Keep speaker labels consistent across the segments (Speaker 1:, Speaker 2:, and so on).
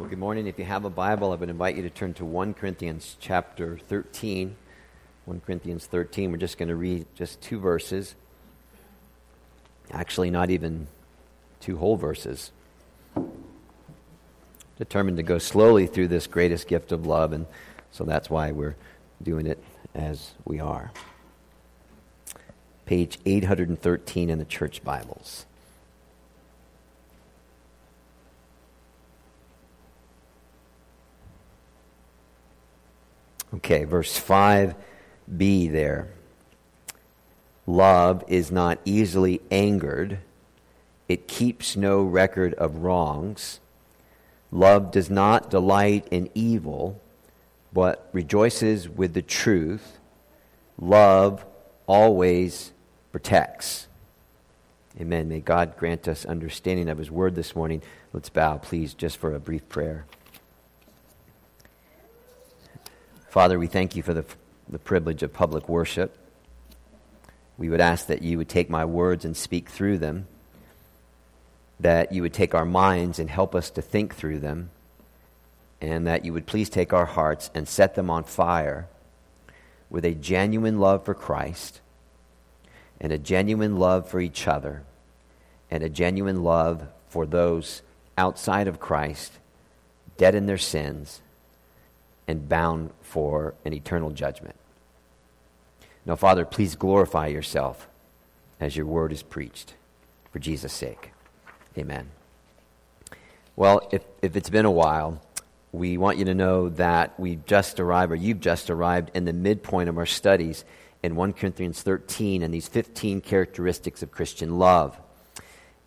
Speaker 1: Well, good morning. If you have a Bible, I would invite you to turn to 1 Corinthians chapter 13. 1 Corinthians 13. We're just going to read just two verses. Actually, not even two whole verses. Determined to go slowly through this greatest gift of love, and so that's why we're doing it as we are. Page 813 in the church Bibles. Okay, verse 5b there. Love is not easily angered, it keeps no record of wrongs. Love does not delight in evil, but rejoices with the truth. Love always protects. Amen. May God grant us understanding of His word this morning. Let's bow, please, just for a brief prayer. Father, we thank you for the, the privilege of public worship. We would ask that you would take my words and speak through them, that you would take our minds and help us to think through them, and that you would please take our hearts and set them on fire with a genuine love for Christ and a genuine love for each other and a genuine love for those outside of Christ, dead in their sins and bound for an eternal judgment. Now, Father, please glorify yourself as your word is preached for Jesus' sake. Amen. Well, if, if it's been a while, we want you to know that we've just arrived, or you've just arrived, in the midpoint of our studies in 1 Corinthians 13 and these 15 characteristics of Christian love.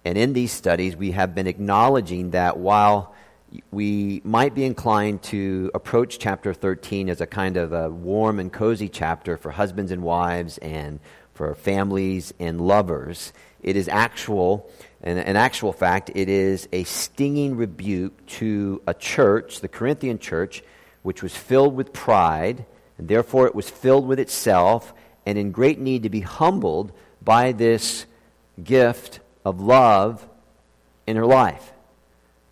Speaker 1: And in these studies, we have been acknowledging that while we might be inclined to approach chapter 13 as a kind of a warm and cozy chapter for husbands and wives and for families and lovers. It is actual, an, an actual fact, it is a stinging rebuke to a church, the Corinthian church, which was filled with pride, and therefore it was filled with itself and in great need to be humbled by this gift of love in her life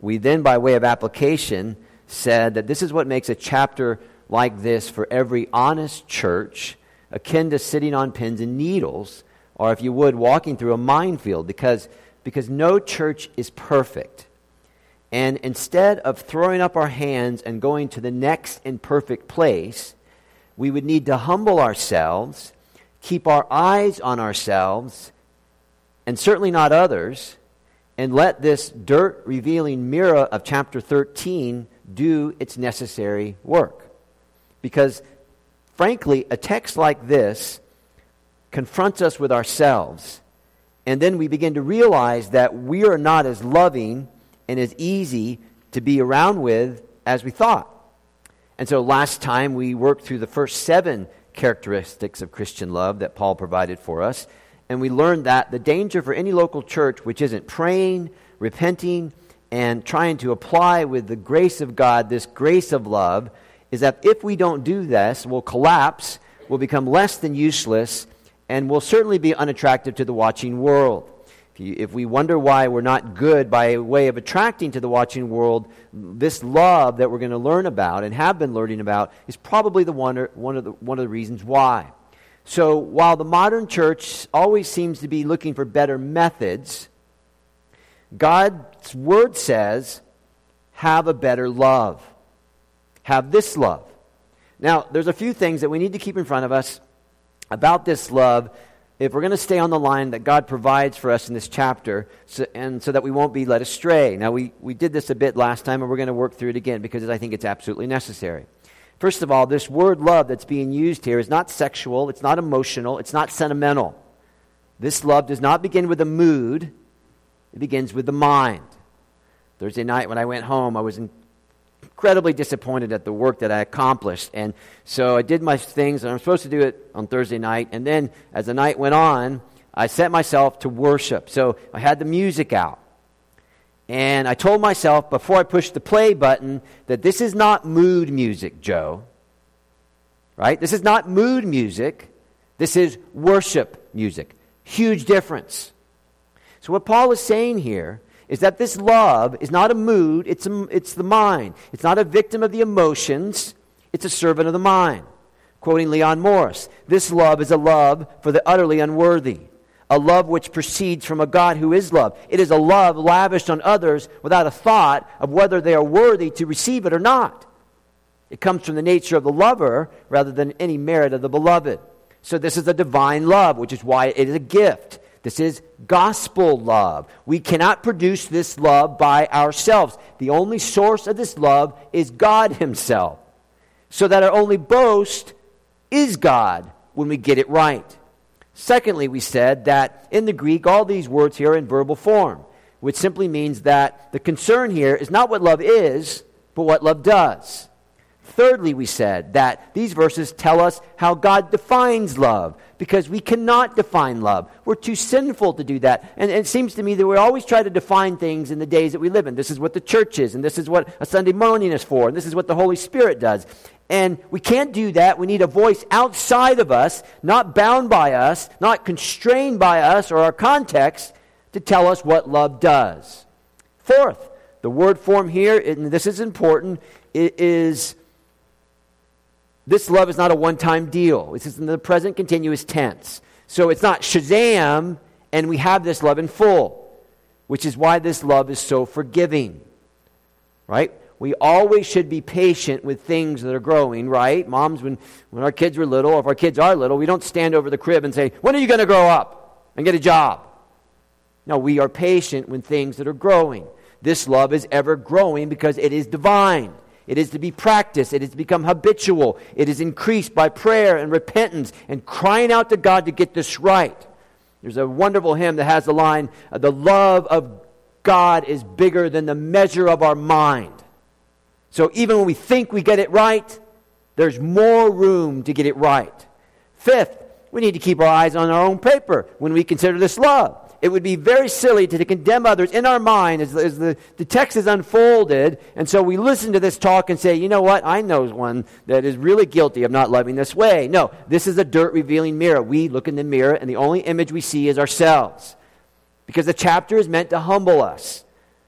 Speaker 1: we then, by way of application, said that this is what makes a chapter like this for every honest church akin to sitting on pins and needles, or if you would, walking through a minefield, because, because no church is perfect. And instead of throwing up our hands and going to the next imperfect place, we would need to humble ourselves, keep our eyes on ourselves, and certainly not others and let this dirt revealing mirror of chapter 13 do its necessary work. Because, frankly, a text like this confronts us with ourselves, and then we begin to realize that we are not as loving and as easy to be around with as we thought. And so last time we worked through the first seven characteristics of Christian love that Paul provided for us and we learned that the danger for any local church which isn't praying, repenting, and trying to apply with the grace of God this grace of love is that if we don't do this, we'll collapse, we'll become less than useless, and we'll certainly be unattractive to the watching world. If, you, if we wonder why we're not good by way of attracting to the watching world, this love that we're going to learn about and have been learning about is probably the one, one, of the, one of the reasons why. So while the modern church always seems to be looking for better methods, God's word says, have a better love. Have this love. Now, there's a few things that we need to keep in front of us about this love if we're going to stay on the line that God provides for us in this chapter, so, and so that we won't be led astray. Now, we, we did this a bit last time, and we're going to work through it again because I think it's absolutely necessary. First of all, this word love that's being used here is not sexual, it's not emotional, it's not sentimental. This love does not begin with a mood, it begins with the mind. Thursday night when I went home, I was incredibly disappointed at the work that I accomplished. And so I did my things, and I'm supposed to do it on Thursday night. And then as the night went on, I set myself to worship. So I had the music out. And I told myself before I pushed the play button that this is not mood music, Joe. Right? This is not mood music. This is worship music. Huge difference. So, what Paul is saying here is that this love is not a mood, it's, a, it's the mind. It's not a victim of the emotions, it's a servant of the mind. Quoting Leon Morris, this love is a love for the utterly unworthy, a love which proceeds from a God who is love. It is a love lavished on others without a thought of whether they are worthy to receive it or not. It comes from the nature of the lover rather than any merit of the beloved. So, this is a divine love, which is why it is a gift. This is gospel love. We cannot produce this love by ourselves. The only source of this love is God Himself. So that our only boast is God when we get it right. Secondly, we said that in the Greek, all these words here are in verbal form, which simply means that the concern here is not what love is, but what love does. Thirdly, we said that these verses tell us how God defines love because we cannot define love. We're too sinful to do that. And, it seems to me that we always try to define things in the days that we live in. This is what the church is, and this is what a Sunday morning is for, and this is what the Holy Spirit does. And we can't do that. We need a voice outside of us, not bound by us, not constrained by us or our context, to tell us what love does. Fourth, the word form here, and this is important, is this love is not a one time deal. It's in the present continuous tense. So it's not Shazam and we have this love in full, which is why this love is so forgiving. Right? We always should be patient with things that are growing, right? Moms, when, when our kids were little, if our kids are little, we don't stand over the crib and say, When are you going to grow up and get a job? No, we are patient when things that are growing. This love is ever growing because it is divine. It is to be practiced. It is to become habitual. It is increased by prayer and repentance and crying out to God to get this right. There's a wonderful hymn that has the line The love of God is bigger than the measure of our mind. So even when we think we get it right, there's more room to get it right. Fifth, we need to keep our eyes on our own paper when we consider this love it would be very silly to, condemn others in our mind as, as the, the text is unfolded. And so we listen to this talk and say, you know what? I know one that is really guilty of not loving this way. No, this is a dirt revealing mirror. We look in the mirror, and the only image we see is ourselves. Because the chapter is meant to humble us,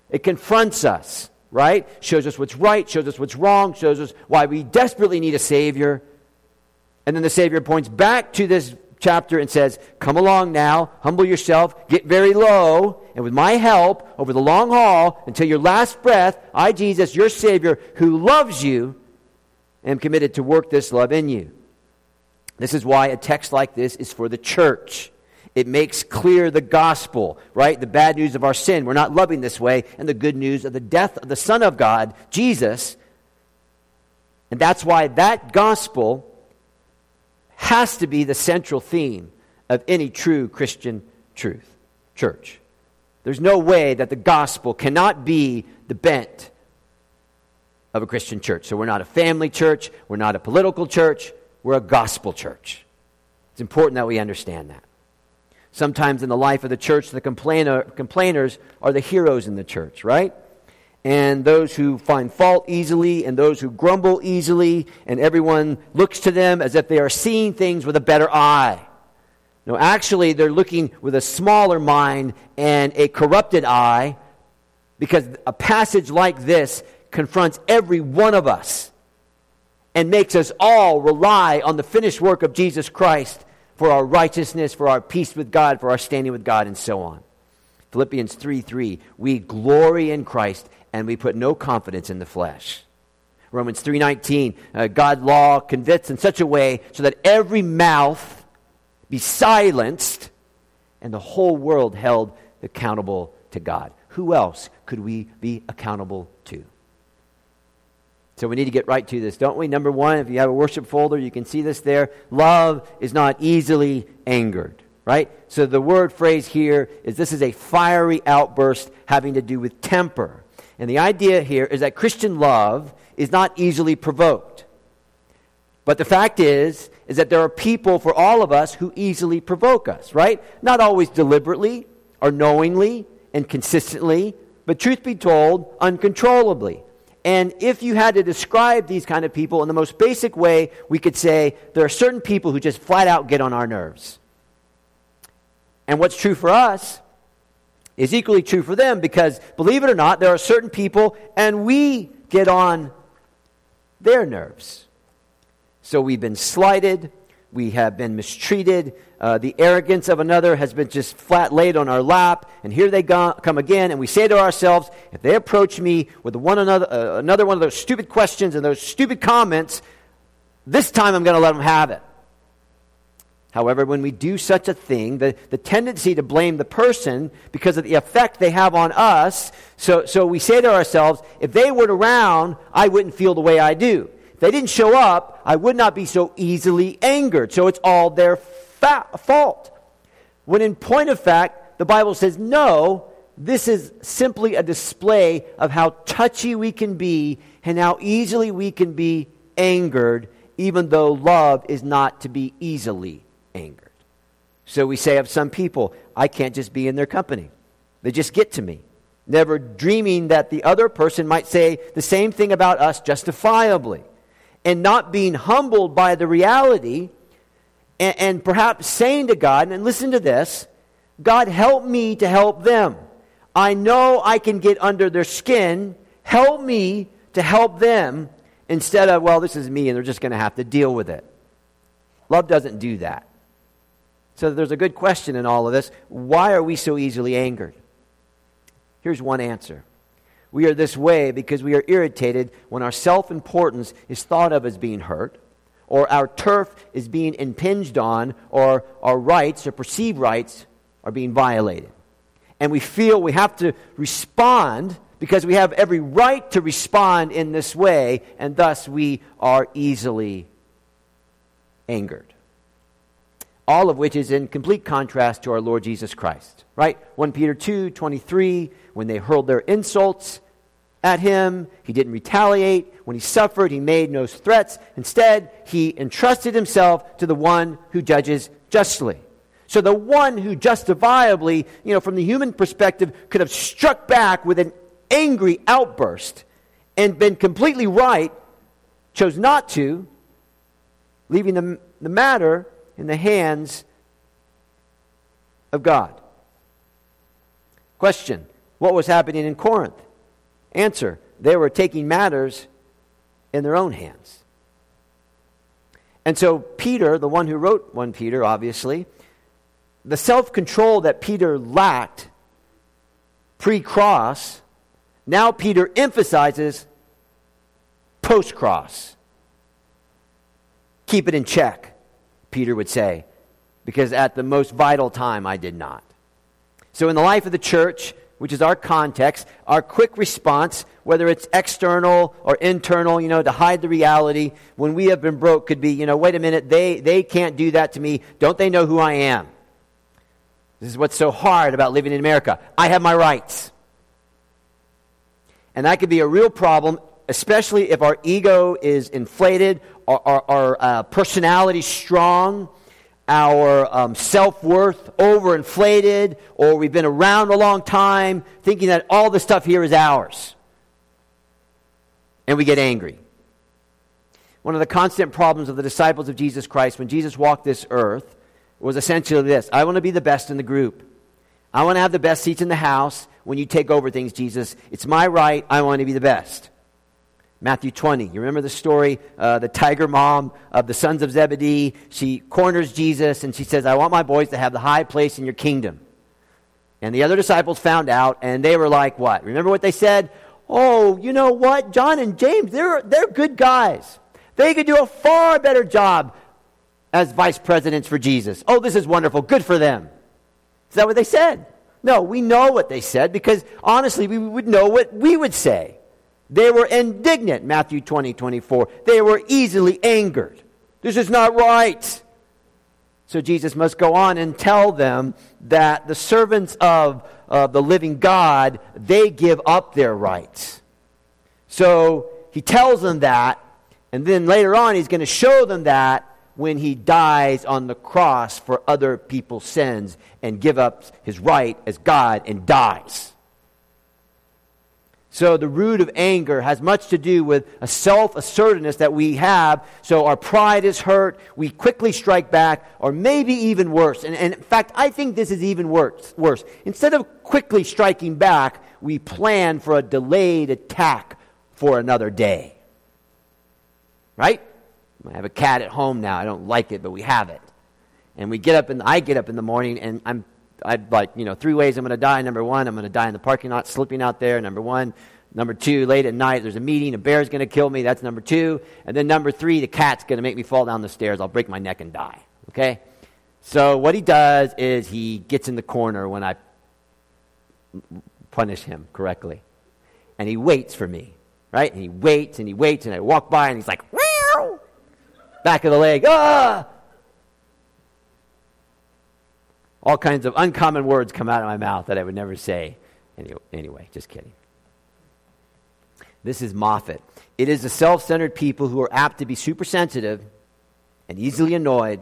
Speaker 1: it confronts us, right? Shows us what's right, shows us what's wrong, shows us why we desperately need a Savior. And then the Savior points back to this chapter and says, Come along now, humble yourself, get very low, and with my help over the long haul until your last breath, I, Jesus, your Savior, who loves you, am committed to work this love in you. This is why a text like this is for the church. It makes clear the gospel, right? The bad news of our sin. We're not loving this way, and the good news of the death of the Son of God, Jesus. And that's why that gospel has to be the central theme of any true Christian truth, church. There's no way that the gospel cannot be the bent of a Christian church. So we're not a family church, we're not a political church, we're a gospel church. It's important that we understand that. Sometimes in the life of the church, the complainer, complainers are the heroes in the church, right? and those who find fault easily and those who grumble easily, and everyone looks to them as if they are seeing things with a better eye. No, actually, they're looking with a smaller mind and a corrupted eye because a passage like this confronts every one of us and makes us all rely on the finished work of Jesus Christ for our righteousness, for our peace with God, for our standing with God, and so on. Philippians 3 3, we glory in Christ and we put no confidence in the flesh. Romans 3:19, uh, God law convicts in such a way so that every mouth be silenced and the whole world held accountable to God. Who else could we be accountable? So we need to get right to this, don't we? Number 1, if you have a worship folder, you can see this there. Love is not easily angered, right? So the word phrase here is this is a fiery outburst having to do with temper. And the idea here is that Christian love is not easily provoked. But the fact is, is that there are people for all of us who easily provoke us, right? Not always deliberately or knowingly and consistently, but truth be told, uncontrollably. And if you had to describe these kind of people in the most basic way, we could say there are certain people who just flat out get on our nerves. And what's true for us is equally true for them because, believe it or not, there are certain people and we get on their nerves. So we've been slighted, we have been mistreated, uh, the arrogance of another has been just flat laid on our lap, and here they go, come again, and we say to ourselves, if they approach me with one another, uh, another one of those stupid questions and those stupid comments, this time I'm going to let them have it. However, when we do such a thing, the, the tendency to blame the person because of the effect they have on us, so, so we say to ourselves, if they weren't around, I wouldn't feel the way I do. If they didn't show up, I would not be so easily angered. So it's all their fa- fault. When in point of fact, the Bible says, no, this is simply a display of how touchy we can be and how easily we can be angered, even though love is not to be easily angered. So we say of some people, I can't just be in their company. They just get to me. Never dreaming that the other person might say the same thing about us justifiably. And not being humbled by the reality, and, and perhaps saying to God, and listen to this God, help me to help them. I know I can get under their skin. Help me to help them instead of, well, this is me and they're just going to have to deal with it. Love doesn't do that. So there's a good question in all of this. Why are we so easily angered? Here's one answer. We are this way because we are irritated when our self importance is thought of as being hurt, or our turf is being impinged on, or our rights or perceived rights are being violated. And we feel we have to respond because we have every right to respond in this way, and thus we are easily angered all of which is in complete contrast to our Lord Jesus Christ. Right? 1 Peter 2 23, when they hurled their insults at him, he didn't retaliate. When he suffered, he made no threats. Instead, he entrusted himself to the one who judges justly. So the one who justifiably, you know, from the human perspective, could have struck back with an angry outburst and been completely right, chose not to, leaving the, the matter in the hands of God. Question What was happening in Corinth? Answer They were taking matters in their own hands. And so, Peter, the one who wrote 1 Peter, obviously, the self control that Peter lacked pre cross, now Peter emphasizes post cross. Keep it in check. Peter would say, because at the most vital time I did not. So, in the life of the church, which is our context, our quick response, whether it's external or internal, you know, to hide the reality, when we have been broke, could be, you know, wait a minute, they, they can't do that to me. Don't they know who I am? This is what's so hard about living in America. I have my rights. And that could be a real problem, especially if our ego is inflated our, our, our uh, personality strong, our um, self worth overinflated, or we've been around a long time thinking that all the stuff here is ours. And we get angry. One of the constant problems of the disciples of Jesus Christ when Jesus walked this earth was essentially this I want to be the best in the group. I want to have the best seats in the house when you take over things, Jesus. It's my right. I want to be the best. Matthew 20. You remember the story, uh, the tiger mom of the sons of Zebedee? She corners Jesus and she says, I want my boys to have the high place in your kingdom. And the other disciples found out and they were like, what? Remember what they said? Oh, you know what? John and James, they're, they're good guys. They could do a far better job as vice presidents for Jesus. Oh, this is wonderful. Good for them. Is that what they said? No, we know what they said because honestly, we would know what we would say. They were indignant, Matthew 20, 24. They were easily angered. This is not right. So Jesus must go on and tell them that the servants of uh, the living God, they give up their rights. So he tells them that, and then later on he's going to show them that when he dies on the cross for other people's sins and give up his right as God and dies. So the root of anger has much to do with a self assertiveness that we have. So our pride is hurt. We quickly strike back, or maybe even worse. And, and, in fact, I think this is even worse, worse. Instead of quickly striking back, we plan for a delayed attack for another day. Right? I have a cat at home now. I don't like it, but we have it. And we get up and I get up in the morning and I'm I'd like, you know, three ways I'm going to die. Number one, I'm going to die in the parking lot, slipping out there. Number one. Number two, late at night, there's a meeting, a bear's going to kill me. That's number two. And then number three, the cat's going to make me fall down the stairs. I'll break my neck and die. Okay? So what he does is he gets in the corner when I punish him correctly. And he waits for me, right? And he waits and he waits, and I walk by and he's like, Meow! back of the leg, ah! All kinds of uncommon words come out of my mouth that I would never say. Anyway, anyway just kidding. This is Moffat. It is the self centered people who are apt to be super sensitive and easily annoyed,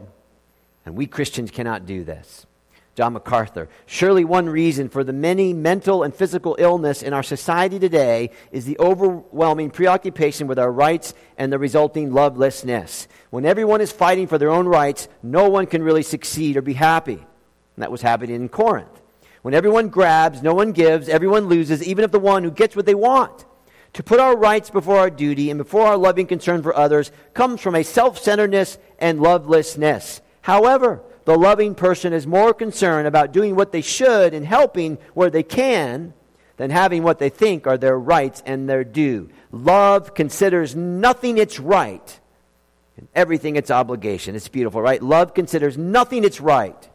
Speaker 1: and we Christians cannot do this. John MacArthur. Surely one reason for the many mental and physical illness in our society today is the overwhelming preoccupation with our rights and the resulting lovelessness. When everyone is fighting for their own rights, no one can really succeed or be happy. And that was happening in Corinth. When everyone grabs, no one gives, everyone loses, even if the one who gets what they want. To put our rights before our duty and before our loving concern for others comes from a self centeredness and lovelessness. However, the loving person is more concerned about doing what they should and helping where they can than having what they think are their rights and their due. Love considers nothing its right and everything its obligation. It's beautiful, right? Love considers nothing its right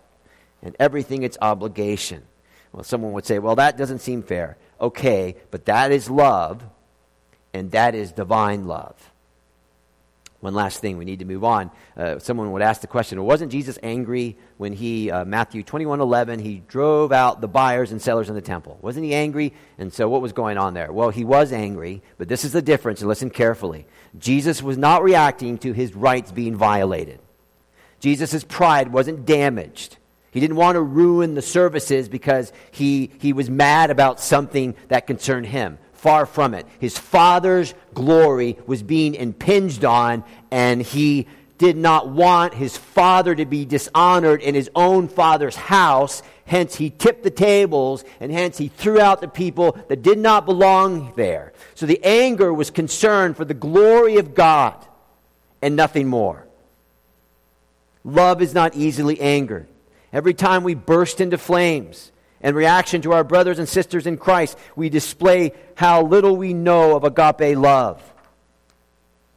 Speaker 1: and everything its obligation. Well, someone would say, well, that doesn't seem fair. Okay, but that is love, and that is divine love. One last thing, we need to move on. Uh, someone would ask the question, wasn't Jesus angry when he, uh, Matthew 21 11, he drove out the buyers and sellers in the temple? Wasn't he angry? And so what was going on there? Well, he was angry, but this is the difference, and listen carefully. Jesus was not reacting to his rights being violated. Jesus' pride wasn't damaged. He didn't want to ruin the services because he, he was mad about something that concerned him. Far from it. His father's glory was being impinged on, and he did not want his father to be dishonored in his own father's house. Hence, he tipped the tables, and hence, he threw out the people that did not belong there. So the anger was concerned for the glory of God and nothing more. Love is not easily angered. Every time we burst into flames in reaction to our brothers and sisters in Christ, we display how little we know of agape love.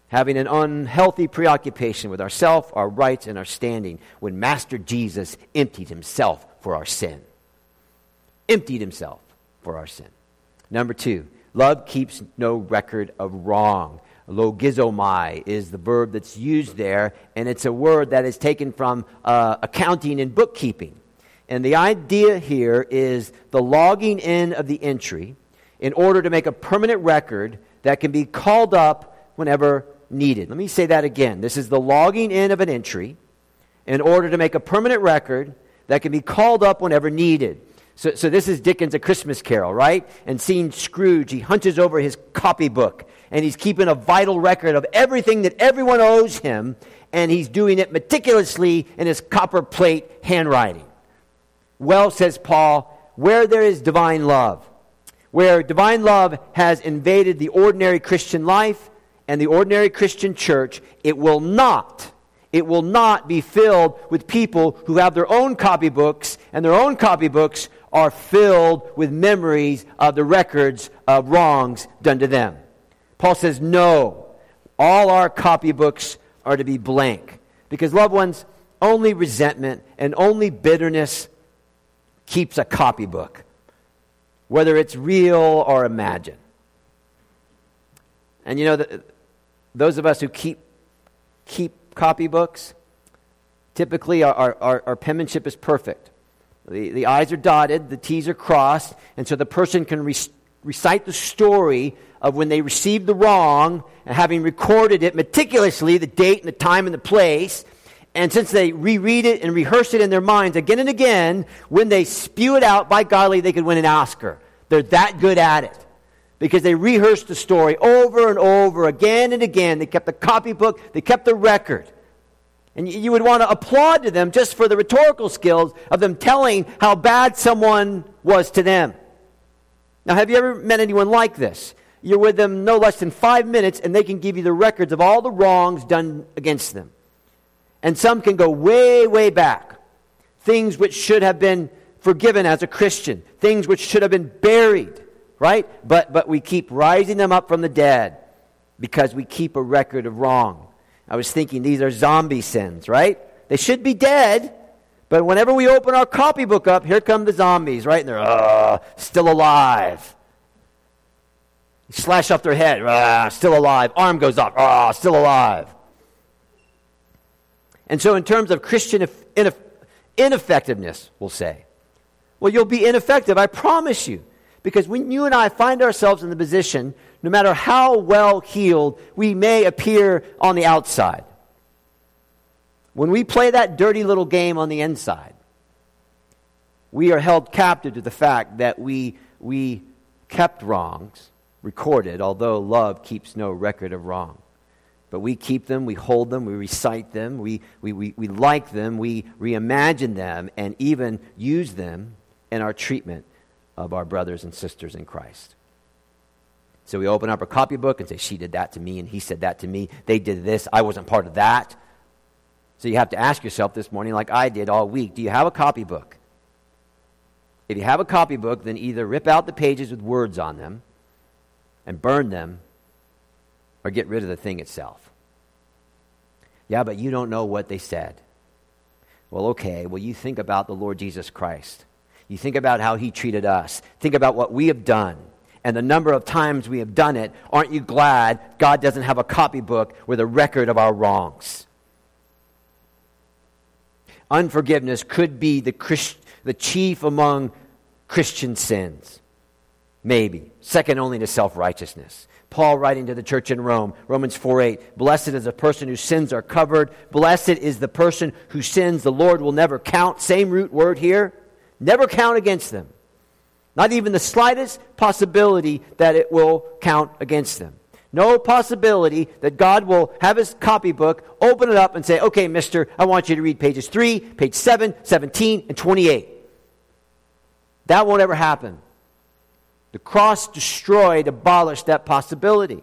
Speaker 1: Having an unhealthy preoccupation with ourself, our rights, and our standing when Master Jesus emptied himself for our sin. Emptied himself for our sin. Number two, love keeps no record of wrong. Logizomai is the verb that's used there, and it's a word that is taken from uh, accounting and bookkeeping. And the idea here is the logging in of the entry in order to make a permanent record that can be called up whenever needed. Let me say that again. This is the logging in of an entry in order to make a permanent record that can be called up whenever needed. So, so this is Dickens' A Christmas Carol, right? And seeing Scrooge, he hunches over his copybook and he's keeping a vital record of everything that everyone owes him, and he's doing it meticulously in his copper plate handwriting. Well, says Paul, where there is divine love, where divine love has invaded the ordinary Christian life and the ordinary Christian church, it will not. It will not be filled with people who have their own copybooks, and their own copybooks are filled with memories of the records of wrongs done to them. Paul says, no, all our copybooks are to be blank. Because, loved ones, only resentment and only bitterness keeps a copybook, whether it's real or imagined. And you know, the, those of us who keep, keep copybooks, typically our, our, our penmanship is perfect. The, the I's are dotted, the T's are crossed, and so the person can re- recite the story of when they received the wrong and having recorded it meticulously, the date and the time and the place. And since they reread it and rehearse it in their minds again and again, when they spew it out, by golly, they could win an Oscar. They're that good at it. because they rehearsed the story over and over again and again. They kept the copybook, they kept the record. And you would want to applaud to them just for the rhetorical skills of them telling how bad someone was to them. Now, have you ever met anyone like this? You're with them no less than five minutes, and they can give you the records of all the wrongs done against them. And some can go way, way back. Things which should have been forgiven as a Christian, things which should have been buried, right? But, but we keep rising them up from the dead because we keep a record of wrong. I was thinking these are zombie sins, right? They should be dead, but whenever we open our copybook up, here come the zombies, right? And they're uh, still alive. slash off their head, uh, still alive. Arm goes off, uh, still alive. And so, in terms of Christian ineff- ineffectiveness, we'll say, well, you'll be ineffective, I promise you. Because when you and I find ourselves in the position, no matter how well healed we may appear on the outside, when we play that dirty little game on the inside, we are held captive to the fact that we, we kept wrongs recorded, although love keeps no record of wrong. But we keep them, we hold them, we recite them, we, we, we, we like them, we reimagine them, and even use them in our treatment of our brothers and sisters in Christ. So we open up our copybook and say, She did that to me, and he said that to me. They did this. I wasn't part of that. So you have to ask yourself this morning, like I did all week do you have a copybook? If you have a copybook, then either rip out the pages with words on them and burn them, or get rid of the thing itself. Yeah, but you don't know what they said. Well, okay. Well, you think about the Lord Jesus Christ. You think about how he treated us. Think about what we have done and the number of times we have done it. Aren't you glad God doesn't have a copybook with a record of our wrongs? Unforgiveness could be the, Christ, the chief among Christian sins. Maybe. Second only to self righteousness. Paul writing to the church in Rome, Romans 4 8, blessed is the person whose sins are covered. Blessed is the person whose sins the Lord will never count. Same root word here. Never count against them. Not even the slightest possibility that it will count against them. No possibility that God will have his copybook, open it up, and say, okay, mister, I want you to read pages 3, page 7, 17, and 28. That won't ever happen. The cross destroyed, abolished that possibility.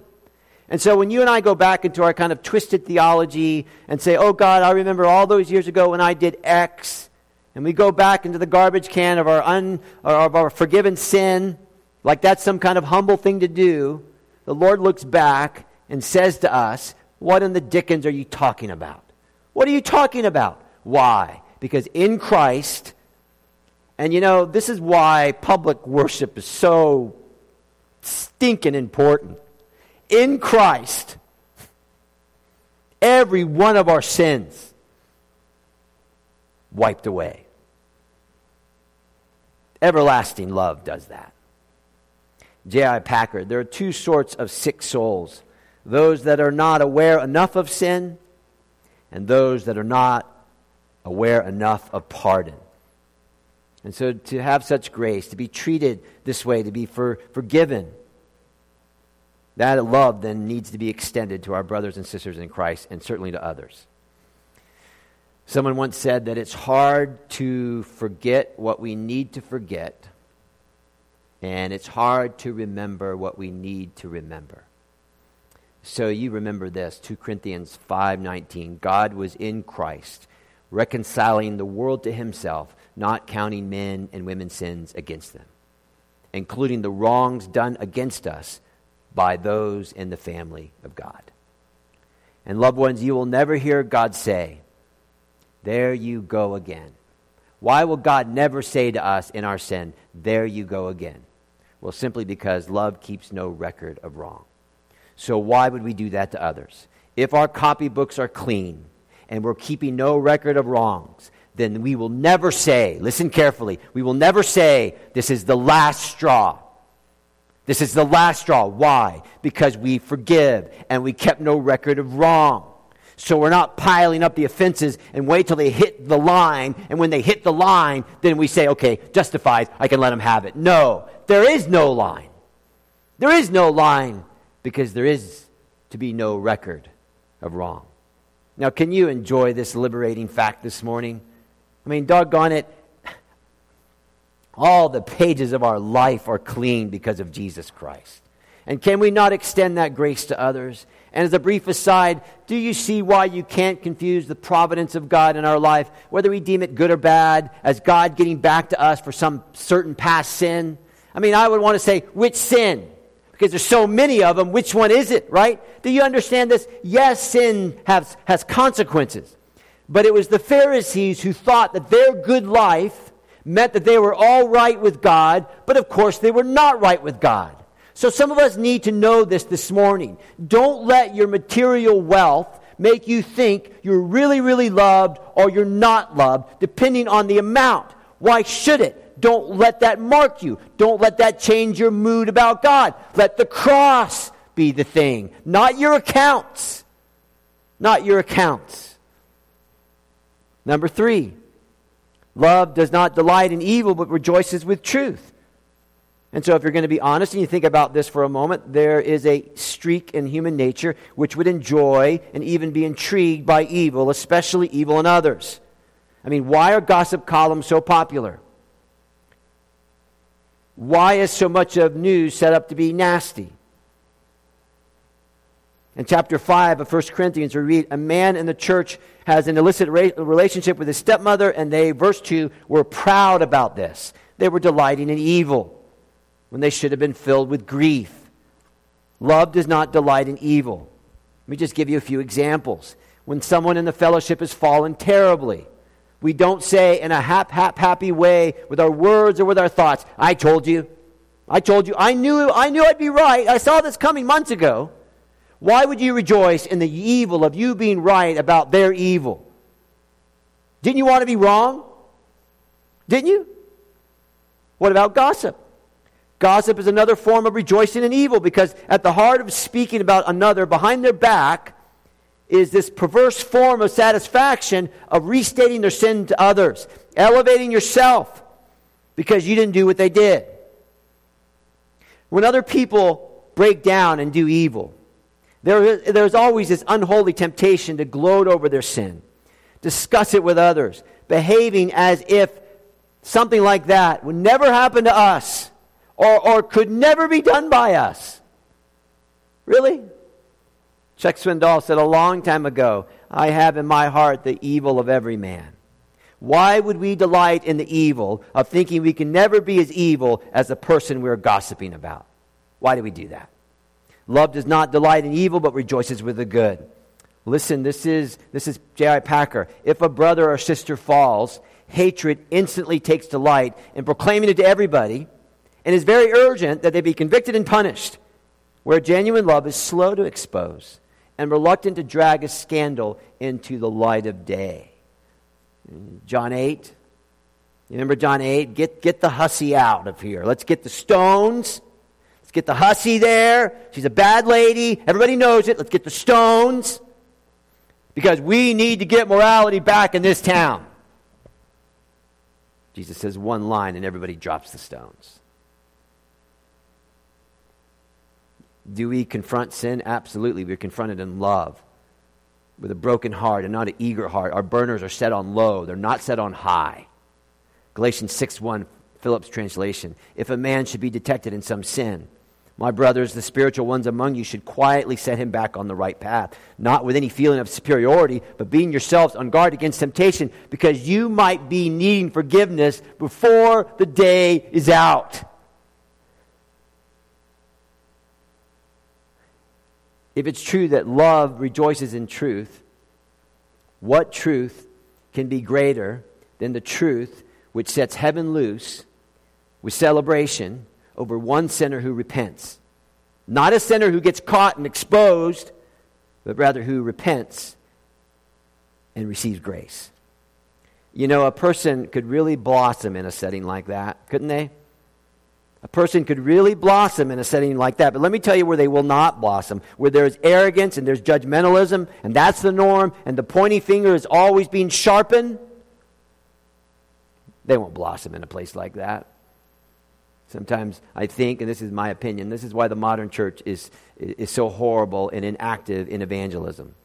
Speaker 1: And so when you and I go back into our kind of twisted theology and say, oh God, I remember all those years ago when I did X, and we go back into the garbage can of our, un, of our forgiven sin, like that's some kind of humble thing to do, the Lord looks back and says to us, What in the dickens are you talking about? What are you talking about? Why? Because in Christ, and you know, this is why public worship is so stinking important. In Christ, every one of our sins wiped away. Everlasting love does that. J.I. Packer, there are two sorts of sick souls those that are not aware enough of sin, and those that are not aware enough of pardon. And so to have such grace, to be treated this way, to be for, forgiven, that love then needs to be extended to our brothers and sisters in Christ and certainly to others. Someone once said that it's hard to forget what we need to forget, and it's hard to remember what we need to remember. So you remember this, 2 Corinthians 5:19, God was in Christ, reconciling the world to himself, not counting men and women's sins against them, including the wrongs done against us by those in the family of God. And loved ones, you will never hear God say, there you go again. Why will God never say to us in our sin, There you go again? Well, simply because love keeps no record of wrong. So, why would we do that to others? If our copybooks are clean and we're keeping no record of wrongs, then we will never say, listen carefully, we will never say, This is the last straw. This is the last straw. Why? Because we forgive and we kept no record of wrong. So we're not piling up the offenses and wait till they hit the line. And when they hit the line, then we say, okay, justified, I can let them have it. No, there is no line. There is no line because there is to be no record of wrong. Now, can you enjoy this liberating fact this morning? I mean, doggone it, all the pages of our life are clean because of Jesus Christ. And can we not extend that grace to others? And as a brief aside, do you see why you can't confuse the providence of God in our life, whether we deem it good or bad, as God getting back to us for some certain past sin? I mean, I would want to say, which sin? Because there's so many of them, which one is it, right? Do you understand this? Yes, sin has, has consequences. But it was the Pharisees who thought that their good life meant that they were all right with God, but of course they were not right with God. So some of us need to know this this morning. Don't let your material wealth make you think you're really, really loved or you're not loved, depending on the amount. Why should it? Don't let that mark you. Don't let that change your mood about God. Let the cross be the thing, not your accounts. Not your accounts. Number three, love does not delight in evil but rejoices with truth. And so, if you're going to be honest and you think about this for a moment, there is a streak in human nature which would enjoy and even be intrigued by evil, especially evil in others. I mean, why are gossip columns so popular? Why is so much of news set up to be nasty? In chapter 5 of 1 Corinthians, we read, A man in the church has an illicit relationship with his stepmother, and they, verse 2, were proud about this. They were delighting in evil when they should have been filled with grief. Love does not delight in evil. Let me just give you a few examples. When someone in the fellowship has fallen terribly, we don't say in a hap, hap, happy way with our words or with our thoughts, I told you. I told you. I knew, I knew I'd be right. I saw this coming months ago. Why would you rejoice in the evil of you being right about their evil? Didn't you want to be wrong? Didn't you? What about gossip? Gossip is another form of rejoicing in evil because at the heart of speaking about another behind their back is this perverse form of satisfaction of restating their sin to others, elevating yourself because you didn't do what they did. When other people break down and do evil, there is, there's always this unholy temptation to gloat over their sin, discuss it with others, behaving as if something like that would never happen to us or, or could never be done by us. Really? Chuck Swindoll said a long time ago, I have in my heart the evil of every man. Why would we delight in the evil of thinking we can never be as evil as the person we're gossiping about? Why do we do that? Love does not delight in evil, but rejoices with the good. Listen, this is, this is J.I. Packer. If a brother or sister falls, hatred instantly takes delight in proclaiming it to everybody and is very urgent that they be convicted and punished, where genuine love is slow to expose and reluctant to drag a scandal into the light of day. John 8. You remember John 8? Get, get the hussy out of here. Let's get the stones. Let's get the hussy there. She's a bad lady. Everybody knows it. Let's get the stones. Because we need to get morality back in this town. Jesus says one line and everybody drops the stones. Do we confront sin? Absolutely. We're confronted in love with a broken heart and not an eager heart. Our burners are set on low, they're not set on high. Galatians 6 1, Phillips' translation. If a man should be detected in some sin, my brothers, the spiritual ones among you, should quietly set him back on the right path, not with any feeling of superiority, but being yourselves on guard against temptation, because you might be needing forgiveness before the day is out. If it's true that love rejoices in truth, what truth can be greater than the truth which sets heaven loose with celebration over one sinner who repents? Not a sinner who gets caught and exposed, but rather who repents and receives grace. You know, a person could really blossom in a setting like that, couldn't they? A person could really blossom in a setting like that. But let me tell you where they will not blossom where there's arrogance and there's judgmentalism, and that's the norm, and the pointy finger is always being sharpened. They won't blossom in a place like that. Sometimes I think, and this is my opinion, this is why the modern church is, is so horrible and inactive in evangelism.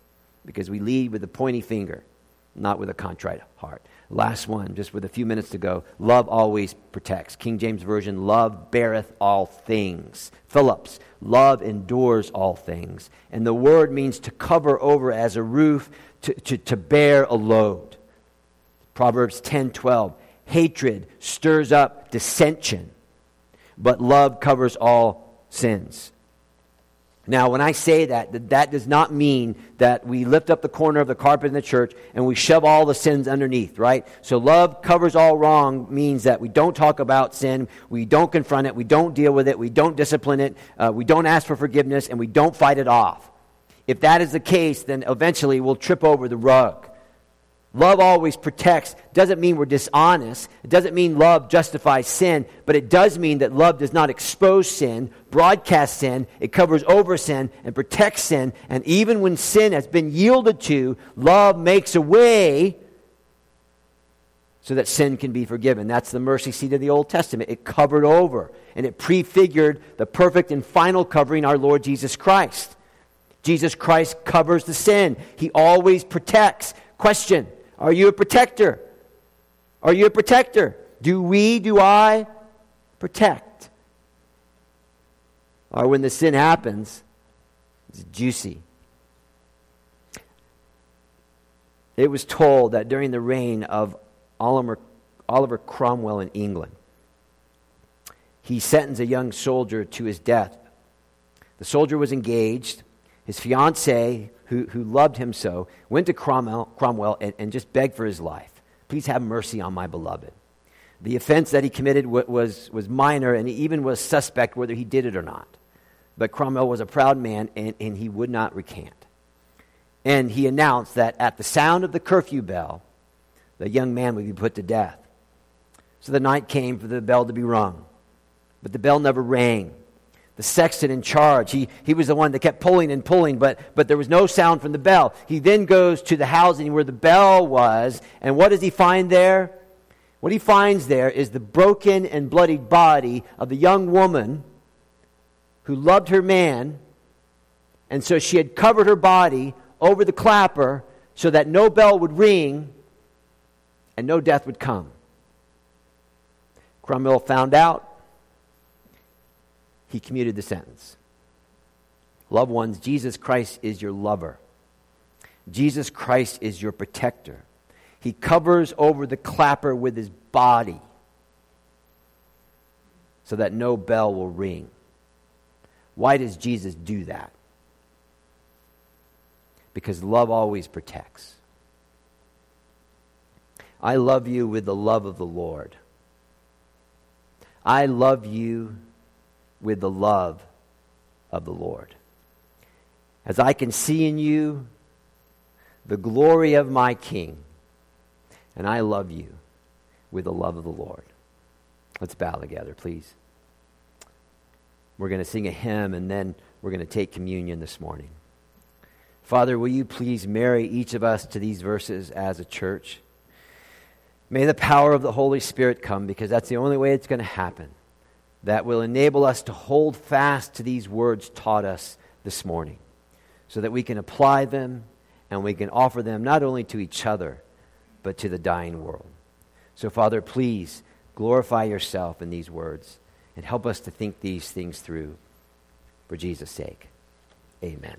Speaker 1: Because we lead with a pointy finger, not with a contrite heart. Last one, just with a few minutes to go. Love always protects. King James Version, love beareth all things. Phillips, love endures all things. And the word means to cover over as a roof, to, to, to bear a load. Proverbs 10 12, hatred stirs up dissension, but love covers all sins. Now, when I say that, that does not mean that we lift up the corner of the carpet in the church and we shove all the sins underneath, right? So, love covers all wrong means that we don't talk about sin, we don't confront it, we don't deal with it, we don't discipline it, uh, we don't ask for forgiveness, and we don't fight it off. If that is the case, then eventually we'll trip over the rug. Love always protects. Doesn't mean we're dishonest. It doesn't mean love justifies sin, but it does mean that love does not expose sin, broadcast sin. It covers over sin and protects sin. And even when sin has been yielded to, love makes a way so that sin can be forgiven. That's the mercy seat of the Old Testament. It covered over and it prefigured the perfect and final covering, our Lord Jesus Christ. Jesus Christ covers the sin. He always protects. Question are you a protector? Are you a protector? Do we, do I protect? Or when the sin happens, it's juicy. It was told that during the reign of Oliver, Oliver Cromwell in England, he sentenced a young soldier to his death. The soldier was engaged. His fiancee, who, who loved him so, went to Cromwell, Cromwell and, and just begged for his life. Please have mercy on my beloved. The offense that he committed was, was minor, and he even was suspect whether he did it or not. But Cromwell was a proud man, and, and he would not recant. And he announced that at the sound of the curfew bell, the young man would be put to death. So the night came for the bell to be rung. But the bell never rang the sexton in charge. He, he was the one that kept pulling and pulling, but, but there was no sound from the bell. He then goes to the housing where the bell was, and what does he find there? What he finds there is the broken and bloodied body of the young woman who loved her man, and so she had covered her body over the clapper so that no bell would ring and no death would come. Cromwell found out he commuted the sentence. Loved ones, Jesus Christ is your lover. Jesus Christ is your protector. He covers over the clapper with his body so that no bell will ring. Why does Jesus do that? Because love always protects. I love you with the love of the Lord. I love you with the love of the Lord. As I can see in you the glory of my King, and I love you with the love of the Lord. Let's bow together, please. We're going to sing a hymn and then we're going to take communion this morning. Father, will you please marry each of us to these verses as a church? May the power of the Holy Spirit come because that's the only way it's going to happen that will enable us to hold fast to these words taught us this morning so that we can apply them and we can offer them not only to each other, but to the dying world. So, Father, please glorify yourself in these words and help us to think these things through for Jesus' sake. Amen.